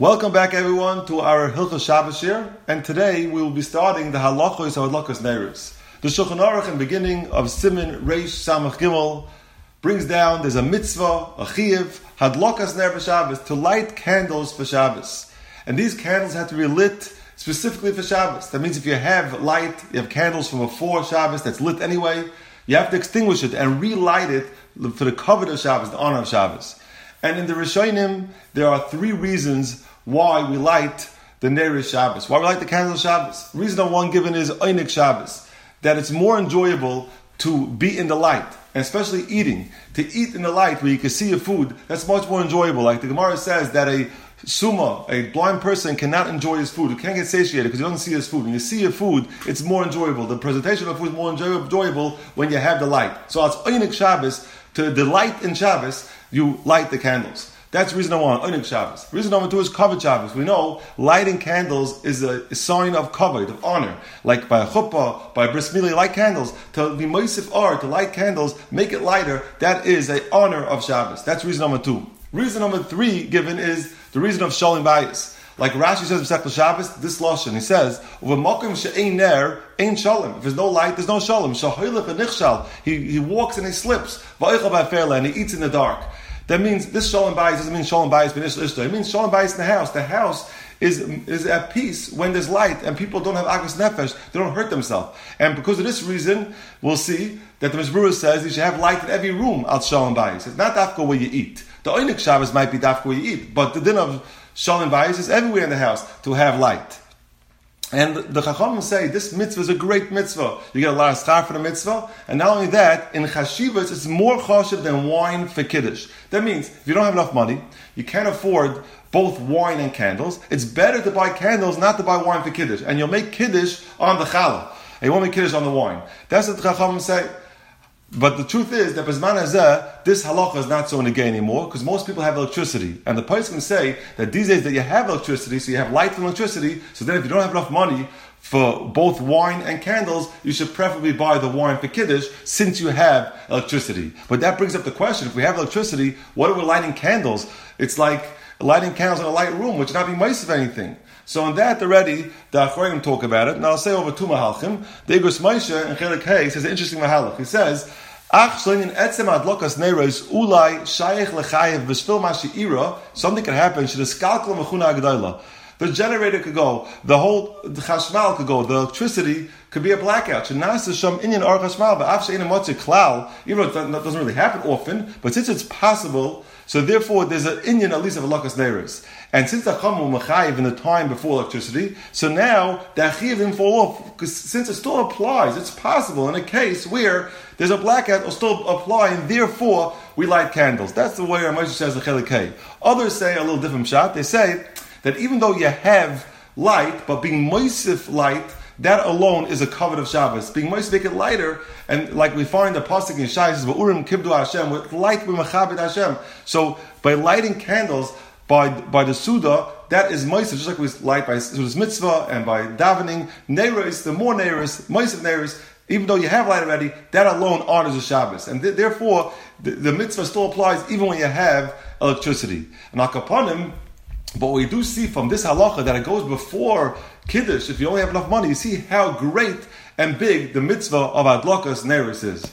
Welcome back, everyone, to our Hilchos Shabbos here, and today we will be starting the Halachos Hadlokos Neiros. The Shulchan Aruch, in beginning of Simin Reish Samach Gimel, brings down there's a mitzvah, a chiyuv, Hadlokas Ner Shabbos, to light candles for Shabbos, and these candles have to be lit specifically for Shabbos. That means if you have light, you have candles from before Shabbos that's lit anyway, you have to extinguish it and relight it for the kavod of Shabbos, the honor of Shabbos. And in the Rishonim, there are three reasons why we light the Nerish Shabbos, why we light the candle Shabbos. Reason number one given is Oneg Shabbos, that it's more enjoyable to be in the light, and especially eating. To eat in the light where you can see your food, that's much more enjoyable. Like the Gemara says that a Suma, a blind person cannot enjoy his food. He can't get satiated because he doesn't see his food. When you see your food, it's more enjoyable. The presentation of food is more enjoyable when you have the light. So it's Oneg Shabbos, to delight in Shabbos, you light the candles. That's reason number one, Oneg Shabbos. Reason number two is Kavod Shabbos. We know lighting candles is a, sign of kavod, of honor. Like by a chuppah, by a bris milah, light candles. To be moisif or to light candles, make it lighter, that is a honor of Shabbos. That's reason number two. Reason number three given is the reason of Shalom Bayis. Like Rashi says in Shabbos, this lashon, he says, "U'v'makom she'ein ner, ein shalom." If there's no light, there's no shalom. Shahoylech v'nichshal. He he walks and he slips. Va'oichal ba'ferla, and he eats in the dark. That means this shalom bayis doesn't mean shalom bayis b'nish ishta. It means shalom bayis in the house. The house is, is at peace when there's light and people don't have agus nefesh. They don't hurt themselves. And because of this reason, we'll see that the Mishnah Berurah says you should have light in every room al shalom bayis. It's not dafka where you eat. The oneg Shabbos might be dafka where you eat, but the din of shalom bayis is everywhere in the house to have light. And the Chachamim say this mitzvah is a great mitzvah. You get a lot of schar for the mitzvah, and not only that, in chashivas it's more chashiv than wine for kiddush. That means if you don't have enough money, you can't afford both wine and candles. It's better to buy candles, not to buy wine for kiddush, and you'll make kiddush on the challah. You won't make kiddush on the wine. That's what the Chachamim say. But the truth is that Bezman Hazeh, this halacha is not so in the gay anymore because most people have electricity. And the price can say that these days that you have electricity, so you have light and electricity, so then if you don't have enough money for both wine and candles, you should preferably buy the wine for Kiddush since you have electricity. But that brings up the question if we have electricity, what are we lighting candles? It's like lighting candles in a light room, which not be mice of anything. So on that already, the Achorim talk about it, and I'll say over two mahalchim. The Igros Moshe in Chelik Hay says an interesting mahalach. He says, Ach shleinin etzem adlokas neiros ulai shayich lechayev b'shvil mashi'ira, something can happen, should eskalkal mechuna agdayla. The generator could go, the whole the chashmal could go, the electricity could be a blackout. Inyan or but in even though that doesn't really happen often, but since it's possible, so therefore, there's an inyan at least of a lakas neiros. And since the chamu mechayiv in the time before electricity, so now the didn't fall off because since it still applies, it's possible in a case where there's a blackout will still apply, and therefore we light candles. That's the way Ramesh says the chelikei. Others say a little different shot. They say that even though you have light, but being moisif light that alone is a kavod of Shabbos. Being moist make it lighter, and like we find the pasuk in Shai says, "Urim kibdu Hashem," with light b'machabed Hashem. So by lighting candles by by the Suda, that is moist, just like we light by Suda's mitzvah and by davening. Neiris, the more neiris, moist of neiris, even though you have light already, that alone honors the Shabbos, and th- therefore the, the, mitzvah still applies even when you have electricity. And akapanim, but we do see from this halacha that it goes before Kiddush, if you only have enough money, you see how great and big the mitzvah of Adlokas Neris is.